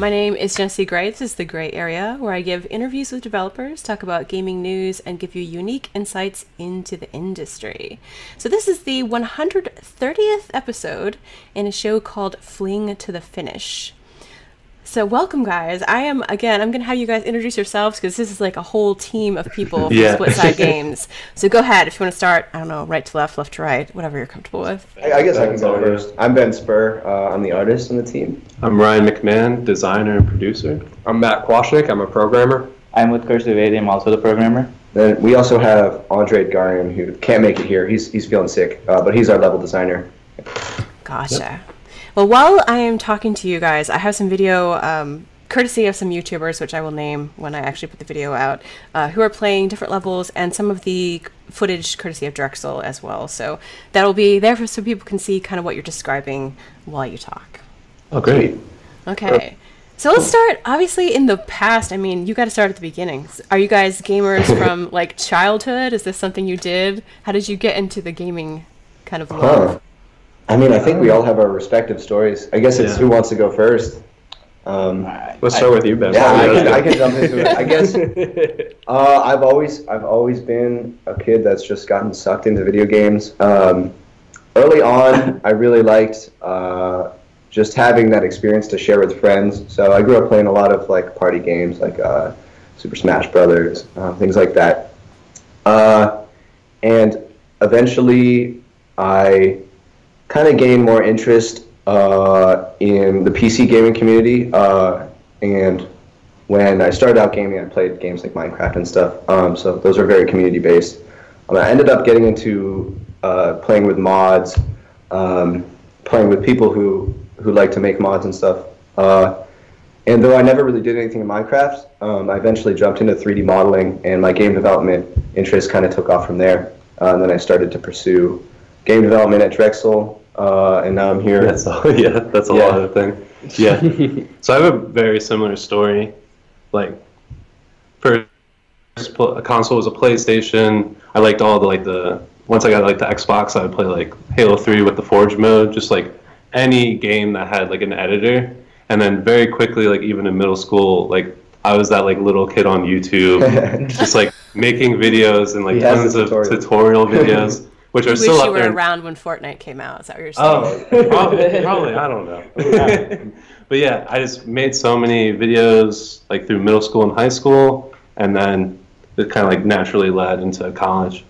My name is Jenesee Grey. This is The Grey Area, where I give interviews with developers, talk about gaming news, and give you unique insights into the industry. So, this is the 130th episode in a show called Fling to the Finish. So, welcome, guys. I am, again, I'm going to have you guys introduce yourselves because this is like a whole team of people from Yeah. SplitSide Games. So, go ahead if you want to start, I don't know, right to left, left to right, whatever you're comfortable with. I, I guess I can That's go first. I'm Ben Spur. Uh, I'm the artist on the team. I'm Ryan McMahon, designer and producer. I'm Matt Kwashnik. I'm a programmer. I'm with Cursive 80. I'm also the programmer. Then we also have Andre Garian, who can't make it here. He's he's feeling sick, uh, but he's our level designer. Gotcha. Well, while I am talking to you guys, I have some video, um, courtesy of some YouTubers, which I will name when I actually put the video out, uh, who are playing different levels, and some of the footage courtesy of Drexel as well. So that'll be there for so people can see kind of what you're describing while you talk. Oh, great. Okay. So let's start. Obviously, in the past, I mean, you got to start at the beginning. Are you guys gamers from like childhood? Is this something you did? How did you get into the gaming kind of love? Huh. I mean, I think we all have our respective stories. I guess it's Yeah. who wants to go first. Um, Let's start with you, Ben. yeah, I can, I can jump into it. I guess uh, I've always I've always been a kid that's just gotten sucked into video games. Um, early on, I really liked uh, just having that experience to share with friends. So I grew up playing a lot of like party games, like uh, Super Smash Brothers, uh, things like that. Uh, and eventually, I kind of gained more interest uh, in the PC gaming community. Uh, and when I started out gaming, I played games like Minecraft and stuff. Um, so those are very community based. Um, I ended up getting into uh, playing with mods, um, playing with people who, who like to make mods and stuff. Uh, and though I never really did anything in Minecraft, um, I eventually jumped into 3D modeling, and my game development interest kind of took off from there. Uh, and then I started to pursue game development at Drexel, uh, and now I'm here. That's all. Yeah, that's a Yeah. lot of thing. Yeah. so I have a very similar story. Like, first a console was a PlayStation. I liked all the like the. Once I got like the Xbox, I would play like Halo Three with the Forge mode, just like any game that had like an editor. And then very quickly, like even in middle school, like I was that like little kid on YouTube, just like making videos and like He tons of tutorial videos, which are Wish still you up were there. around when Fortnite came out. Is that what you're saying? Oh, probably, probably. I don't know. but yeah, I just made so many videos like through middle school and high school, and then it kind of like naturally led into college.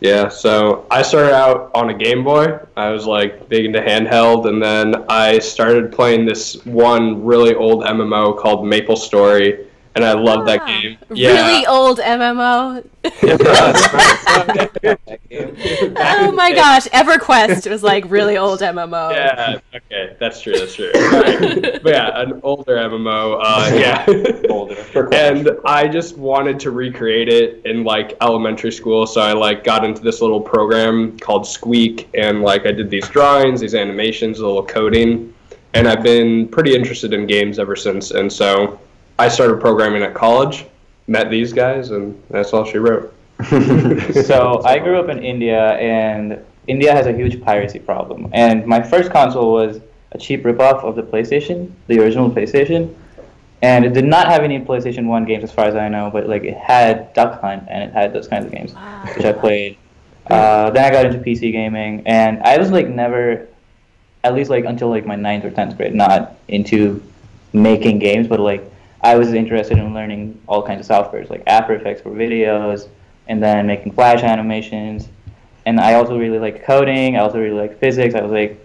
Yeah, so I started out on a Game Boy. I was like big into handheld, and then I started playing this one really old MMO called MapleStory, and I loved that Ah, game. Really old MMO. oh my gosh, EverQuest was like really old MMO. Yeah, okay, that's true, that's true. Right. But yeah, an older MMO, uh, yeah. older. and I just wanted to recreate it in like elementary school, so I like got into this little program called Squeak, and like I did these drawings, these animations, a little coding, and I've been pretty interested in games ever since. And so I started programming at college, met these guys, and that's all she wrote. so I grew up in India, and India has a huge piracy problem. And my first console was a cheap ripoff of the PlayStation, the original PlayStation. And it did not have any PlayStation 1 games as far as I know, but like it had Duck Hunt and it had those kinds of games, which I played. Uh, then I got into PC gaming, and I was like never, at least like until like my ninth or tenth grade, not into making games, but like I was interested in learning all kinds of softwares like After Effects for videos, and then making Flash animations. And I also really like coding. I also really like physics. I was like,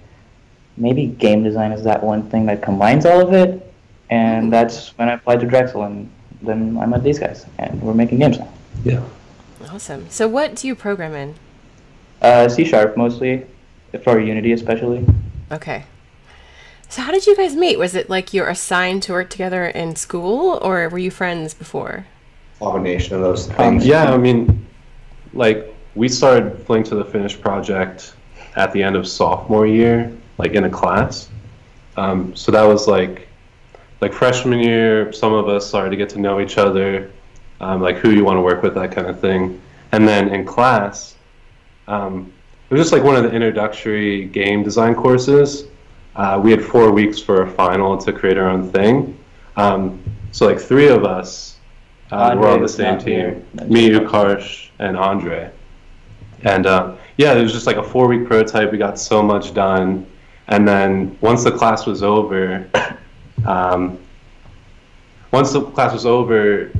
maybe game design is that one thing that combines all of it. And that's when I applied to Drexel, and then I met these guys, and we're making games now. Yeah. Awesome. So, what do you program in? Uh, C sharp mostly, for Unity especially. Okay. So, how did you guys meet? Was it like you're assigned to work together in school, or were you friends before? Combination of those Um, things. Yeah, I mean, like we started Fling to the Finish project at the end of sophomore year, like in a class. Um, so that was like, like freshman year. Some of us started to get to know each other, um, like who you want to work with, that kind of thing. And then in class, um, it was just like one of the introductory game design courses. Uh, we had four weeks for a final to create our own thing, Um, so like three of us uh, were on the same here. team. Me. Utkarsh, and Andre. And uh, yeah, it was just like a four week prototype. We got so much done. And then once the class was over, um, once the class was over,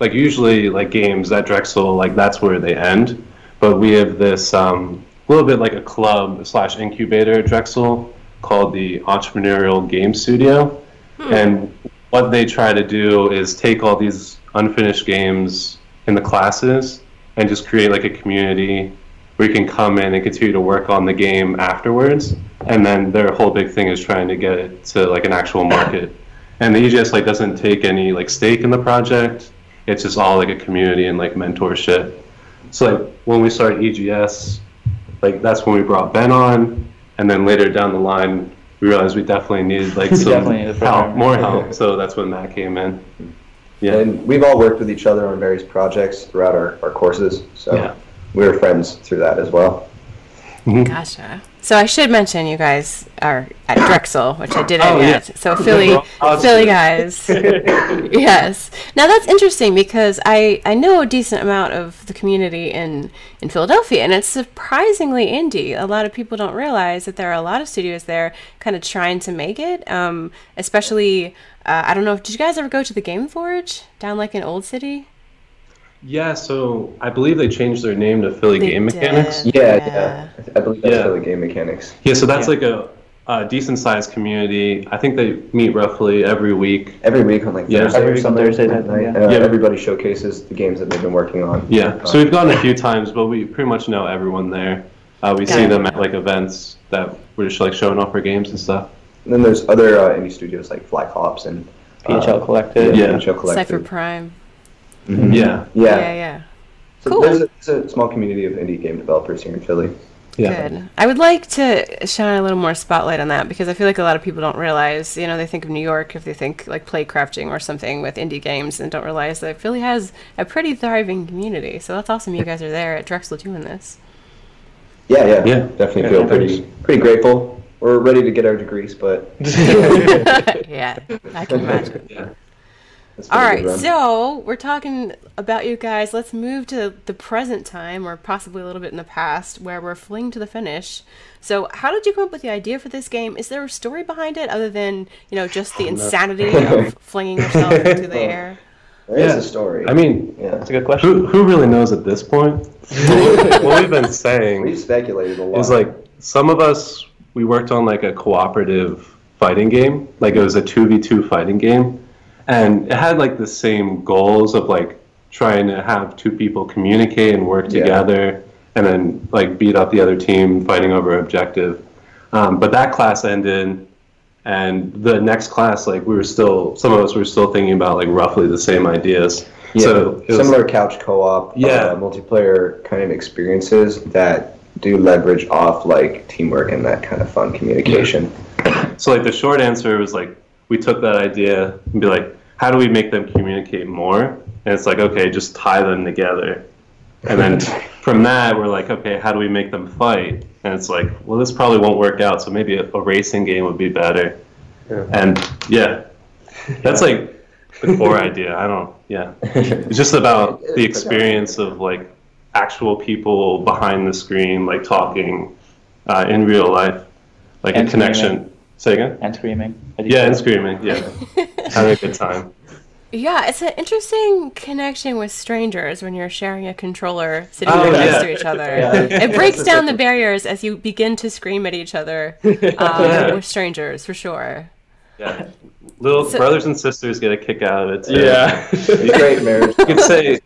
like usually like games at Drexel, like that's where they end. But we have this um, little bit like a club slash incubator at Drexel called the Entrepreneurial Game Studio. Hmm. And what they try to do is take all these unfinished games in the classes and just create like a community where you can come in and continue to work on the game afterwards. And then their whole big thing is trying to get it to like an actual market. And the EGS like doesn't take any like stake in the project. It's just all like a community and like mentorship. So like when we started EGS, like that's when we brought Ben on, and then later down the line we realized we definitely needed like some Definitely need help, more help. So that's when Matt came in. Yeah. And we've all worked with each other on various projects throughout our, our courses, so Yeah. we were friends through that as well. Gotcha. So I should mention you guys are at Drexel, which I didn't Oh, yet. yeah. So Philly, Philly guys. yes. Now that's interesting because I I know a decent amount of the community in in Philadelphia, and it's surprisingly indie. A lot of people don't realize that there are a lot of studios there, kind of trying to make it. Um, especially, uh, I don't know. Did you guys ever go to the Game Forge down like in Old City? Yeah, so I believe they changed their name to Philly They Game Mechanics. Yeah, Yeah. yeah. I believe that's Yeah. Philly Game Mechanics. Yeah, so that's Yeah. like a, a decent sized community. I think they meet roughly every week. Every week on like Yeah. Thursday Every or something. Thursdays, I at think, night, yeah. uh, Yeah. Everybody showcases the games that they've been working on. Yeah, so we've gone a few times, but we pretty much know everyone there. Uh, we see it. them at like events that we're just like showing off our games and stuff. And then there's other uh, indie studios like Fly Cops and PHL uh, Collective. Yeah. PHL Collective. Cipher Prime. Mhm. Yeah, Yeah. Yeah, yeah. So Cool. there's, a, there's a small community of indie game developers here in Philly. yeah. Good. I would like to shine a little more spotlight on that because I feel like a lot of people don't realize, you know, they think of New York if they think like playcrafting or something with indie games and don't realize that Philly has a pretty thriving community. So that's awesome you guys are there at Drexel doing this. Yeah, yeah, Yeah. Definitely Yeah, feel yeah, pretty pretty grateful. We're ready to get our degrees, but yeah, I can imagine. Yeah. It's been All a right, good run. so we're talking about you guys. Let's move to the present time, or possibly a little bit in the past, where we're fleeing to the finish. So, how did you come up with the idea for this game? Is there a story behind it, other than you know just the insanity of flinging yourself into the air? there is Yeah. a story. I mean, yeah, That's a good question. who, who really knows at this point? what we've been saying we've speculated a lot. is like some of us we worked on like a cooperative fighting game like it was a 2v2 fighting game and it had like the same goals of like trying to have two people communicate and work Yeah. together and then like beat up the other team fighting over objective um, but that class ended and the next class like we were still some of us were still thinking about like roughly the same ideas yeah, so it was- similar couch co-op, Yeah. uh, multiplayer kind of experiences that do leverage off like teamwork and that kind of fun communication. So like the short answer was like we took that idea and be like, how do we make them communicate more? And it's like, okay, just tie them together. And then from that we're like, okay, how do we make them fight? And it's like, well this probably won't work out, so maybe a, a racing game would be better. Yeah. And yeah. That's like the core idea. I don't yeah. It's just about the experience of like actual people behind the screen, like talking uh, in real life. Like And a connection. Say again? And screaming. Yeah, and screaming. Yeah, having a good time. Yeah, it's an interesting connection with strangers when you're sharing a controller sitting Oh, right next yeah. to each other. Yeah. It breaks down the barriers as you begin to scream at each other um, Yeah. with strangers, for sure. Yeah, little So- brothers and sisters get a kick out of it. Too. Yeah. Be great marriage. You could say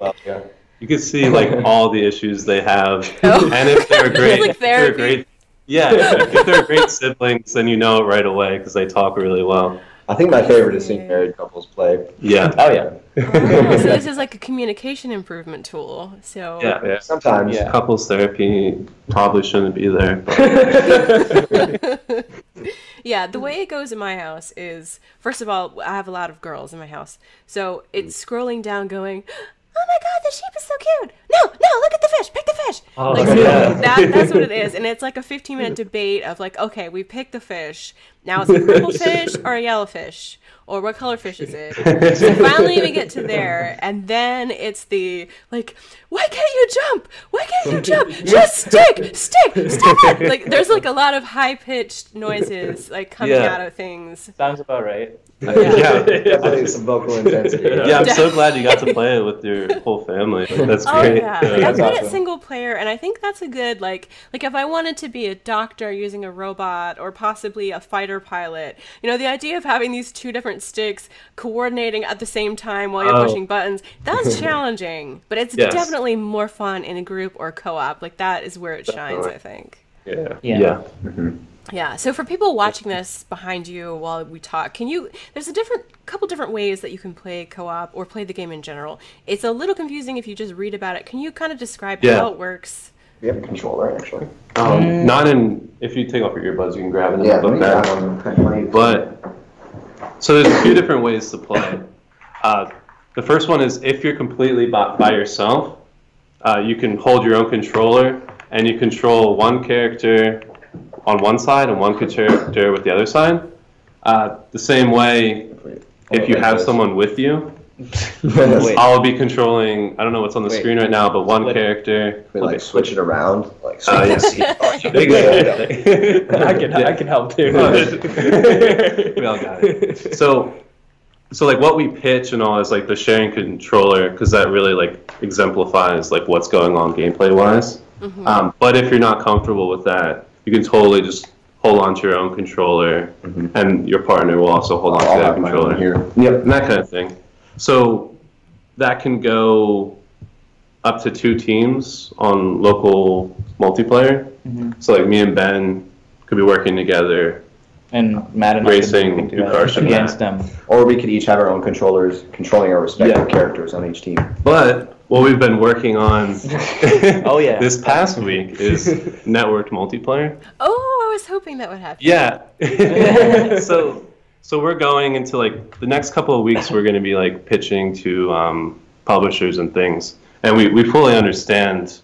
you could see like all the issues they have, Oh. and if they're great, Like if they're great. Yeah, if they're great siblings, then you know it right away because they talk really well. I think my favorite is seeing married couples play. Yeah, Oh yeah. Oh, so this is like a communication improvement tool. So yeah. Yeah. Sometimes. Yeah. Couples therapy probably shouldn't be there. But Yeah, the way it goes in my house is first of all, I have a lot of girls in my house. So it's mm. scrolling down going, oh my god, the sheep is so cute. No, no, look at the fish. Pick the fish. Oh, like, so yeah. that, that's what it is, and it's like a 15 minute debate of like, okay, we picked the fish. Now it's a purple fish or a yellow fish, or what color fish is it? so finally we get to there, and then it's the like, why can't you jump? Why can't you jump? Just stick, stick, stop it! Like there's like a lot of high pitched noises like coming Yeah. out of things. Sounds about right. Yeah. Definitely some vocal intensity. Yeah, I'm so glad you got to play it with your whole family. Like, that's Oh great. yeah, like, I'm good awesome. at single player, and I think that's a good like like if I wanted to be a doctor using a robot or possibly a fighter pilot, you know, the idea of having these two different sticks coordinating at the same time while you're Oh. pushing buttons that's challenging, but it's Yes. definitely more fun in a group or co-op. Like that is where it shines, Definitely. I think. Yeah. Yeah. Yeah. Mm-hmm. Yeah. So for people watching this behind you while we talk, can you? There's a different couple different ways that you can play co-op or play the game in general. It's a little confusing if you just read about it. Can you kind of describe Yeah. how it works? We have a controller actually. Um, Not in. If you take off your earbuds, you can grab it in Yeah, the let me book bag. one. Kind of funny. But so there's a few different ways to play. Uh, the first one is if you're completely by, by yourself, uh, you can hold your own controller and you control one character on one side and one character with the other side. Uh, the same way, if you have someone with you, Wait. I'll be controlling. I don't know what's on the Wait. screen right now, but one Split. character. we like switch it around, like Uh, switch yeah. the seat. Big. I can I can help too. we all got it. So, so like what we pitch and all is like the sharing controller because that really like exemplifies like what's going on gameplay wise. Um, but if you're not comfortable with that, you can totally just hold on to your own controller, and your partner will also hold on to I'll that have my own controller. here. Yep. and that kind of thing. So that can go up to two teams on local multiplayer. Mm-hmm. So like me and Ben could be working together. And Matt and I Racing, can do do cars against them. Or we could each have our own controllers controlling our respective Yeah. characters on each team. But what we've been working on Oh, yeah. this past week is networked multiplayer. Oh, I was hoping that would happen. Yeah. so so we're going into like the next couple of weeks we're going to be like pitching to um, publishers and things. And we, we fully understand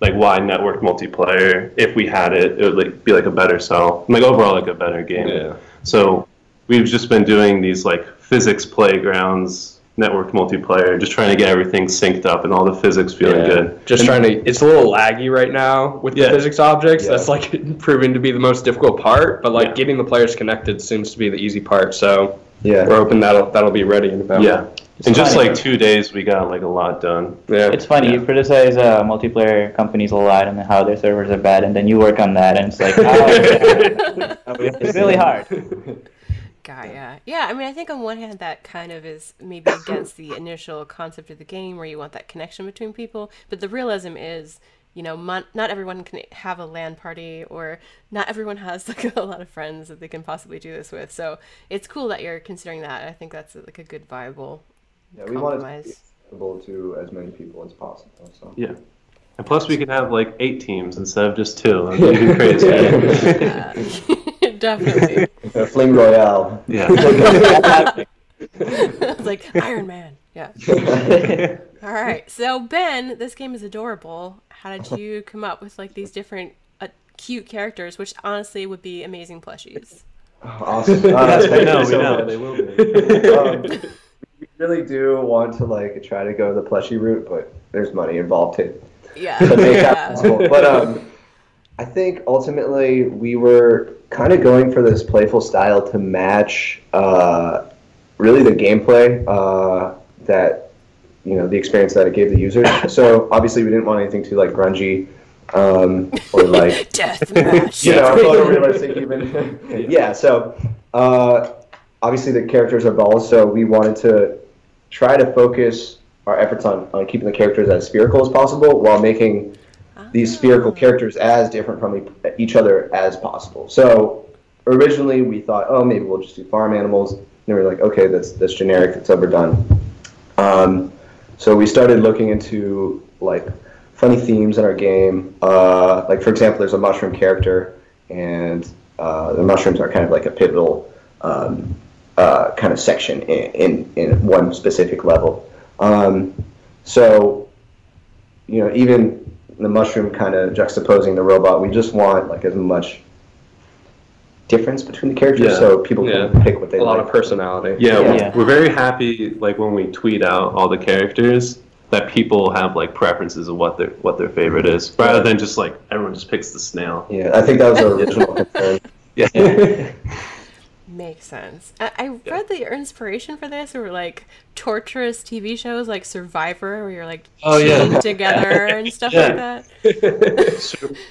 like why network multiplayer if we had it it would like be like a better sell like overall like a better game Yeah. so we've just been doing these like physics playgrounds network multiplayer just trying to get everything synced up and all the physics feeling Yeah. good Just trying to. It's a little laggy right now with Yeah. the physics objects. Yeah. That's like proving to be the most difficult part. But like Yeah. getting the players connected seems to be the easy part. So Yeah. we're hoping that'll that'll be ready in about. yeah in just funny. like two days we got like a lot done Yeah. It's funny, Yeah. you criticize uh, multiplayer companies a lot and how their servers are bad, and then you work on that, and it's like, oh, it's really hard. Gaia. Yeah, I mean, I think on one hand that kind of is maybe against the initial concept of the game where you want that connection between people, but the realism is, you know, mon- not everyone can have a LAN party or not everyone has like a lot of friends that they can possibly do this with. So it's cool that you're considering that. I think that's like a good viable Yeah, we want it to be compromise. to as many people as possible. So. yeah and plus we could have like eight teams instead of just two That'd be even crazier Yeah, definitely. Uh, Fling Royale. yeah it's like Iron Man. Yeah. All right. So Ben, this game is adorable. How did you come up with like these different uh, cute characters, which honestly would be amazing plushies? Awesome. Yes, we know, you we know, much. they will be. um, we really do want to like try to go the plushy route, but there's money involved too. Yeah. to make that yeah. But um, I think ultimately we were kind of going for this playful style to match uh, really the gameplay uh, that you know the experience that it gave the users. So obviously we didn't want anything too like grungy um, or like Death match. you know, photorealistic even. yeah, so uh, obviously the characters are balls, so we wanted to try to focus our efforts on, on keeping the characters as spherical as possible while making these spherical characters as different from each other as possible. So originally we thought, oh, maybe we'll just do farm animals. And we were like, okay, that's that's generic, that's overdone. Um, so we started looking into like funny themes in our game. Uh, like for example, there's a mushroom character, and uh, the mushrooms are kind of like a pivotal um, uh, kind of section in, in in one specific level. Um, So, you know, even the mushroom kind of juxtaposing the robot, we just want like as much difference between the characters Yeah. so people can Yeah. pick what they a lot like. of personality. Yeah, Yeah. we're- we're very happy like when we tweet out all the characters that people have like preferences of what their what their favorite is, rather than just like everyone just picks the snail. Yeah, I think that was our original concern. Yeah. Makes sense. I, I read that your inspiration for this were like torturous TV shows like Survivor, where you're like Oh, yeah. chained together and stuff Yeah. like that.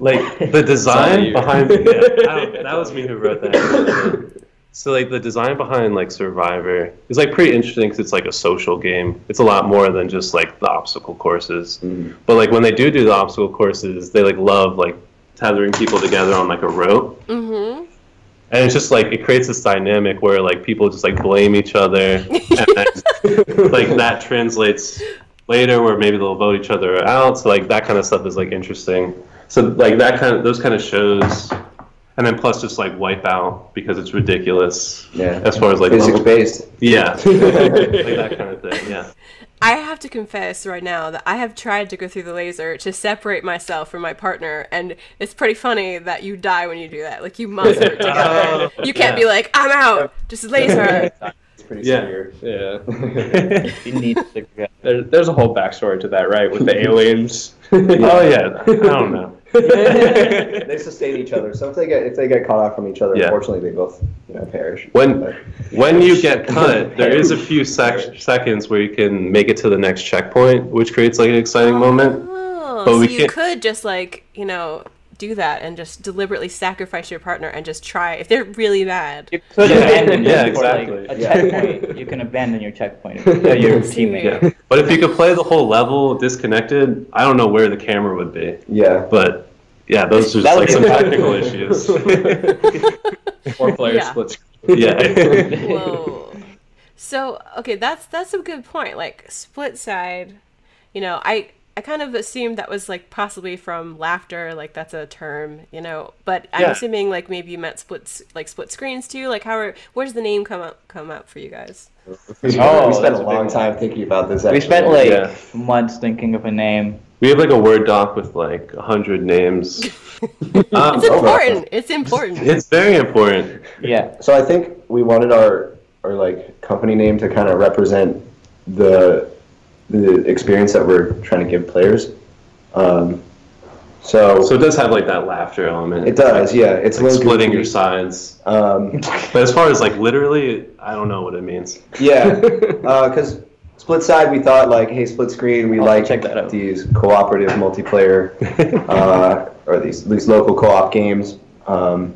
Like the design behind yeah, that was me who wrote that. So like the design behind like Survivor is like pretty interesting because it's like a social game. It's a lot more than just like the obstacle courses. Mhm. But like when they do do the obstacle courses, they like love like tethering people together on like a rope. Mm-hmm. And it's just like it creates this dynamic where like people just like blame each other. And then, like that translates later where maybe they'll vote each other out. So like that kind of stuff is like interesting. So like that kind of those kind of shows and then plus just like wipe out because it's ridiculous Yeah. as far as like Physics level- based. yeah. Like that kind of thing yeah I have to confess right now that I have tried to go through the laser to separate myself from my partner, and it's pretty funny that you die when you do that. Like you must work oh, together. Oh, You can't yeah. be like, I'm out, just laser. It's pretty Yeah. severe. Yeah. you need to figure. There, there's a whole backstory to that, right? With the aliens. oh yeah i don't know they sustain each other. So if they get if they get caught out from each other, Yeah. unfortunately they both you know perish. When But- when you get cut, there is a few sec- seconds where you can make it to the next checkpoint, which creates like an exciting oh. moment. Oh, But so we you could just like you know do that and just deliberately sacrifice your partner and just try if they're really bad. You could Yeah, abandon yeah, it for like exactly. a Yeah. checkpoint. You can abandon your checkpoint, uh, your teammate. Yeah. But if you could play the whole level disconnected, I don't know where the camera would be. yeah. But yeah, those are just like some fun. technical issues. Four player Yeah. split screen. yeah. Whoa. So okay, that's that's a good point. Like SplitSide, you know, I I kind of assumed that was like possibly from laughter, like that's a term, you know. But I'm Yeah. assuming like maybe you meant split like split screens too. Like how are, where's the name come up come up for you guys? Oh, we Oh, spent a that's a long big time thinking about this. We spent like Yeah. months thinking of a name. We have like a Word doc with like a hundred names. Um, It's important. It's important. it's very important. Yeah. So I think we wanted our our like company name to kind of represent the the experience that we're trying to give players. Um, so, So it does have like that laughter element. it does, yeah. It's Like little splitting goofy. your sides. Um, But as far as like literally, I don't know what it means. yeah, because SplitSide, we thought like, hey, split screen, we I'll like check that out. these cooperative multiplayer uh, or these these local co-op games. Um,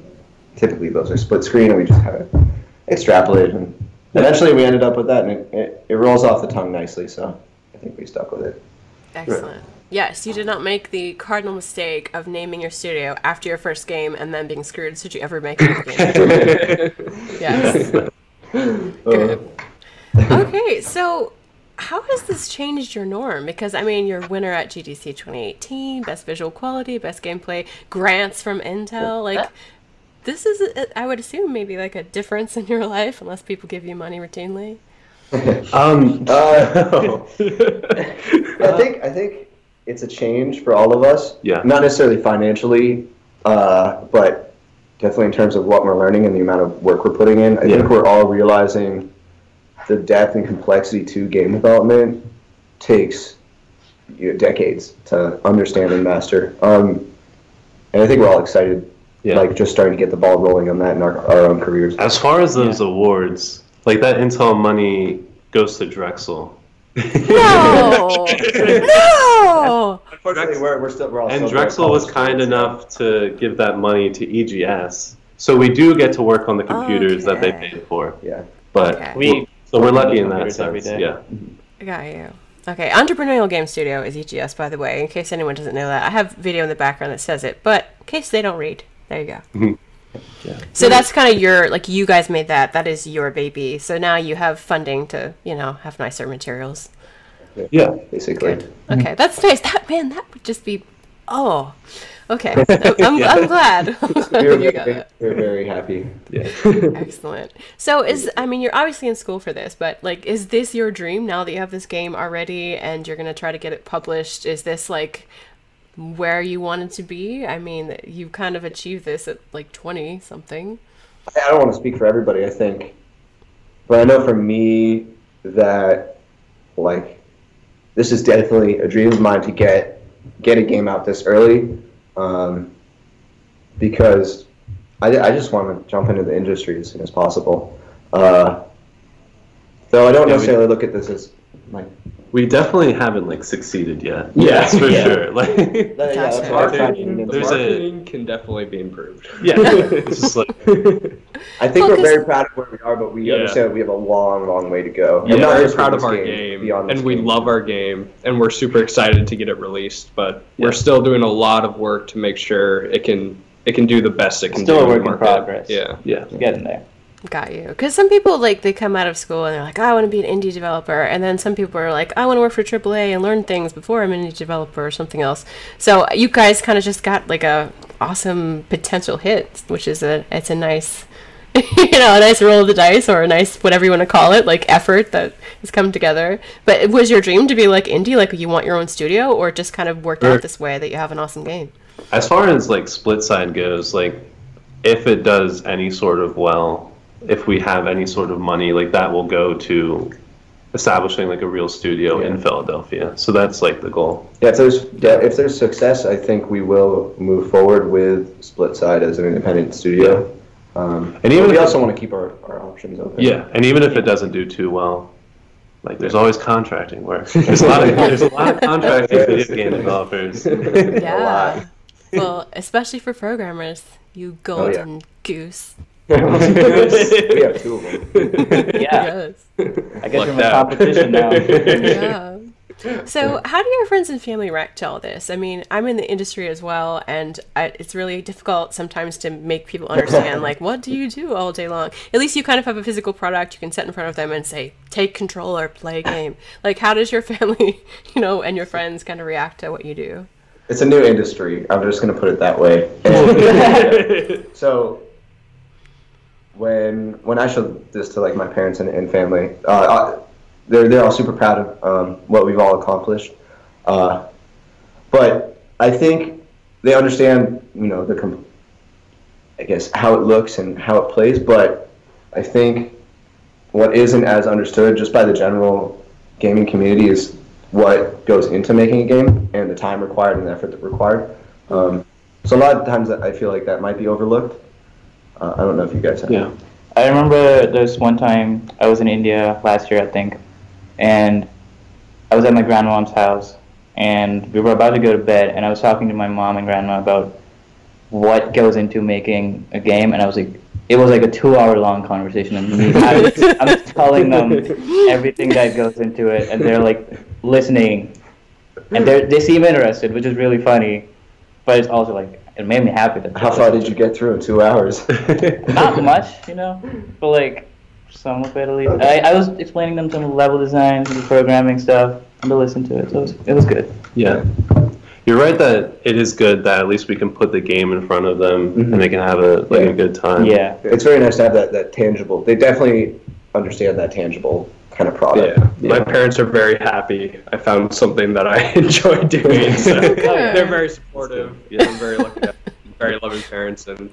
typically, those are split screen, and we just kind of extrapolated, and eventually we ended up with that, and it, it, it rolls off the tongue nicely. So I think we stuck with it. Excellent. Yes, you did not make the cardinal mistake of naming your studio after your first game and then being screwed should you ever make game. yes. Uh, Good. Okay, so how has this changed your norm? Because I mean, you're winner at GDC 2018, best visual quality, best gameplay, grants from Intel. Like, this is, I would assume, maybe like a difference in your life, unless people give you money routinely. Um, Uh, I think I think it's a change for all of us. Yeah. Not necessarily financially, uh, but definitely in terms of what we're learning and the amount of work we're putting in. I Yeah. think we're all realizing the depth and complexity to game development takes you know, decades to understand and master. Um, and I think we're all excited, yeah. like just starting to get the ball rolling on that in our, our own careers. as far as those awards, like that Intel money goes to Drexel. No! no! Unfortunately, we're, we're still we're all And still Drexel was kind enough to give that money to EGS. So we do get to work on the computers that they paid for. Yeah. But Okay. We so we're lucky in that computers every sense. day. Yeah. Got you. Okay, Entrepreneurial Game Studio is EGS, by the way, in case anyone doesn't know that. I have video in the background that says it, but in case they don't read, there you go. Yeah. So that's kind of your, like, you guys made that. That is your baby. So now you have funding to, you know, have nicer materials. Yeah. basically. Okay, that's nice. That, man, that would just be, oh. Okay, I'm, I'm glad We're, you got very, we're very happy. Yeah. Excellent. So is I mean you're obviously in school for this, but like is this your dream now that you have this game already and you're gonna try to get it published? Is this like where you wanted to be? I mean you kind of achieved this at like twenty something. I don't want to speak for everybody, I think, but I know for me that like this is definitely a dream of mine to get get a game out this early, um, because I, I just want to jump into the industry as soon as possible. Uh, though I don't Yeah, we- necessarily look at this as like We definitely haven't like succeeded yet. Yeah. That's for Yeah. sure. Like, yeah, that's Gotcha. what I'm trying to Marketing, the There's into. a- marketing can definitely be improved. yeah, it's just like I think Well, we're very proud of where we are, but we Yeah. understand we have a long, long way to go. Yeah, And not we're just for proud of our game, game, and we game. love our game, and we're super excited to get it released. But Yeah. we're still doing a lot of work to make sure it can it can do the best it can Still do. a work the in progress. Yeah. yeah. It's getting there. Got you. Because some people like they come out of school and they're like, oh, I want to be an indie developer, and then some people are like, I want to work for AAA and learn things before I'm an indie developer or something else. So you guys kind of just got like a awesome potential hit, which is a it's a nice. you know, a nice roll of the dice or a nice whatever you want to call it, like effort that has come together. But it was your dream to be like indie, like you want your own studio, or just kind of worked Sure. out er, this way that you have an awesome game? As far as like SplitSide goes, like if it does any sort of well, if we have any sort of money, like that will go to establishing like a real studio in Philadelphia. So that's like the goal. Yeah, if there's yeah, if there's success, I think we will move forward with SplitSide as an independent studio. Um, And even we if- also want to keep our, our options open. Yeah, and even if it doesn't do too well, like there's always contracting work. There's a lot of there's a lot of contracting video game developers. Yeah. well, especially for programmers, you Oh, yeah. golden goose. we have two of them. Yeah, Yes. I guess Lucked we're in out. competition now. yeah. So, how do your friends and family react to all this? I mean, I'm in the industry as well, and I, it's really difficult sometimes to make people understand, like, what do you do all day long? At least you kind of have a physical product you can set in front of them and say, take control or play a game. Like, how does your family, you know, and your friends kind of react to what you do? It's a new industry. I'm just going to put it that way. And so when when I showed this to like my parents and, and family, uh, uh, they're they're all super proud of um, what we've all accomplished. Uh, but I think they understand, you know, the I guess how it looks and how it plays. But I think what isn't as understood just by the general gaming community is what goes into making a game and the time required and the effort required. Um, so a lot of times I feel like that might be overlooked. Uh, I don't know if you guys have. Yeah. I remember there's one time I was in India last year, I think, and I was at my grandmom's house, and we were about to go to bed, and I was talking to my mom and grandma about what goes into making a game, and I was like, it was like a two-hour-long conversation, and I was, I'm telling them everything that goes into it, and they're like listening, and they they seem interested, which is really funny, but it's also like it made me happy that. How far did you get through in two hours? Not much, you know, but like some of it at least. I, I was explaining them some level designs and programming stuff, and they listened to it, so it was, it was good. Yeah. You're right that it is good that at least we can put the game in front of them Mhm. and they can have a like Yeah. a good time. Yeah, it's very nice to have that, that tangible. They definitely understand that tangible kind of product. Yeah. my parents are very happy. I found something that I enjoy doing. So they're very supportive. Yeah. I'm very lucky. to have Very loving parents, and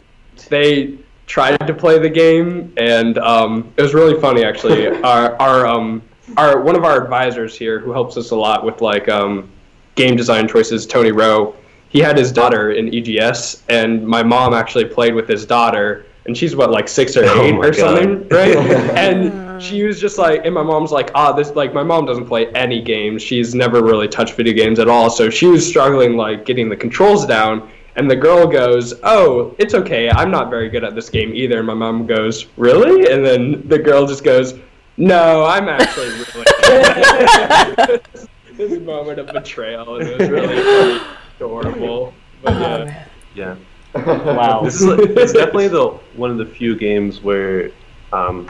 they tried to play the game, and um, it was really funny actually. Our our um our one of our advisors here, who helps us a lot with like um game design choices, Tony Rowe. He had his daughter in EGS, and my mom actually played with his daughter, and she's what like six or Oh eight my or God. something, right? and she was just like, and my mom's like, ah, this like my mom doesn't play any games. She's never really touched video games at all, so she was struggling like getting the controls down. And the girl goes, "Oh, it's okay. I'm not very good at this game either." And my mom goes, "Really?" And then the girl just goes, "No, I'm actually really." good." this moment of betrayal, and it was really funny, adorable. But Oh, yeah. man. Yeah. wow. This is it's definitely the one of the few games where um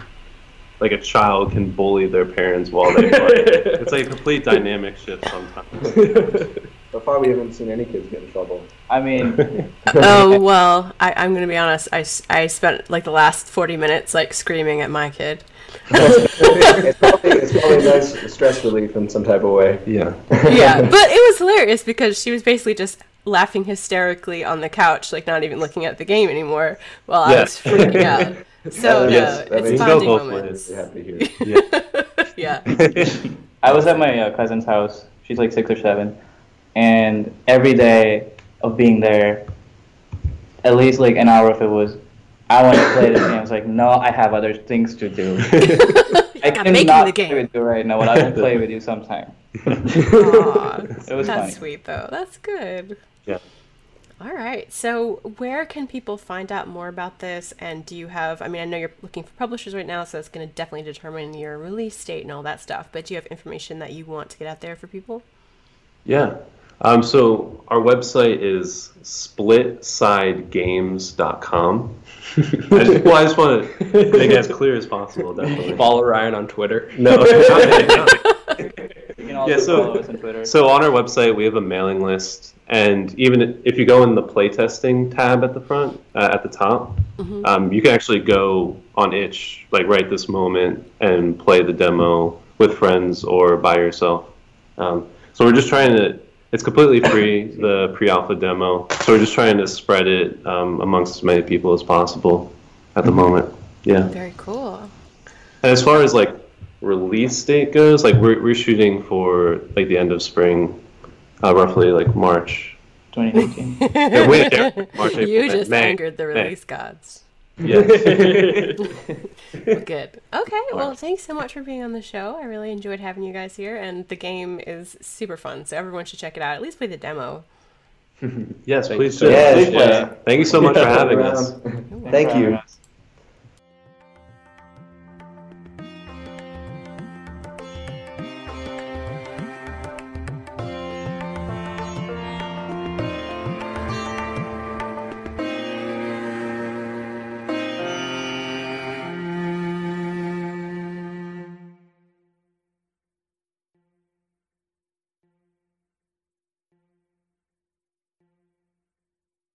like a child can bully their parents while they play. it's like a complete dynamic shift sometimes. So far, we haven't seen any kids get in trouble. I mean, oh well, I, I'm gonna be honest. I, I spent like the last 40 minutes like screaming at my kid. it's, probably, it's probably a nice stress relief in some type of way. Yeah. yeah, but it was hilarious because she was basically just laughing hysterically on the couch, like not even looking at the game anymore, while I was freaking out. So no, Yes, that it's makes- bonding Go both moments. Really happy to hear. yeah. I was at my uh, cousin's house. She's like six or seven, and every day of being there, at least like an hour if it was, I want to play this game. I was like, no, I have other things to do. I Got making cannot the play game. with you right now, but I will play with you sometime. Aw, It was that's funny. sweet though. That's good. Yeah. All right. So, where can people find out more about this? And do you have? I mean, I know you're looking for publishers right now, so it's going to definitely determine your release date and all that stuff. But do you have information that you want to get out there for people? Yeah. Um, so our website is splitsidegames.com. I just, well, I just want to make it as clear as possible, definitely. Follow Ryan on Twitter. No, not it, not it. You can also Yeah, so- follow us on Twitter. So on our website, we have a mailing list, and even if you go in the playtesting tab at the front, uh, at the top, um, you can actually go on itch like right this moment and play the demo with friends or by yourself. Um, so we're just trying to. It's completely free, the pre-alpha demo. So we're just trying to spread it um, amongst as many people as possible at the moment. Yeah. Very cool. And as far as like release date goes, like we're we're shooting for like the end of spring, uh, roughly like March. 2018. Yeah, wait, yeah, March, April, you just May, angered the May. release gods. Yeah. Well, good. Okay. Well, thanks so much for being on the show. I really enjoyed having you guys here, and the game is super fun. So everyone should check it out. At least play the demo. yes, Thank please do. so much. Please. Thank you so much for having Around. us. Thank you.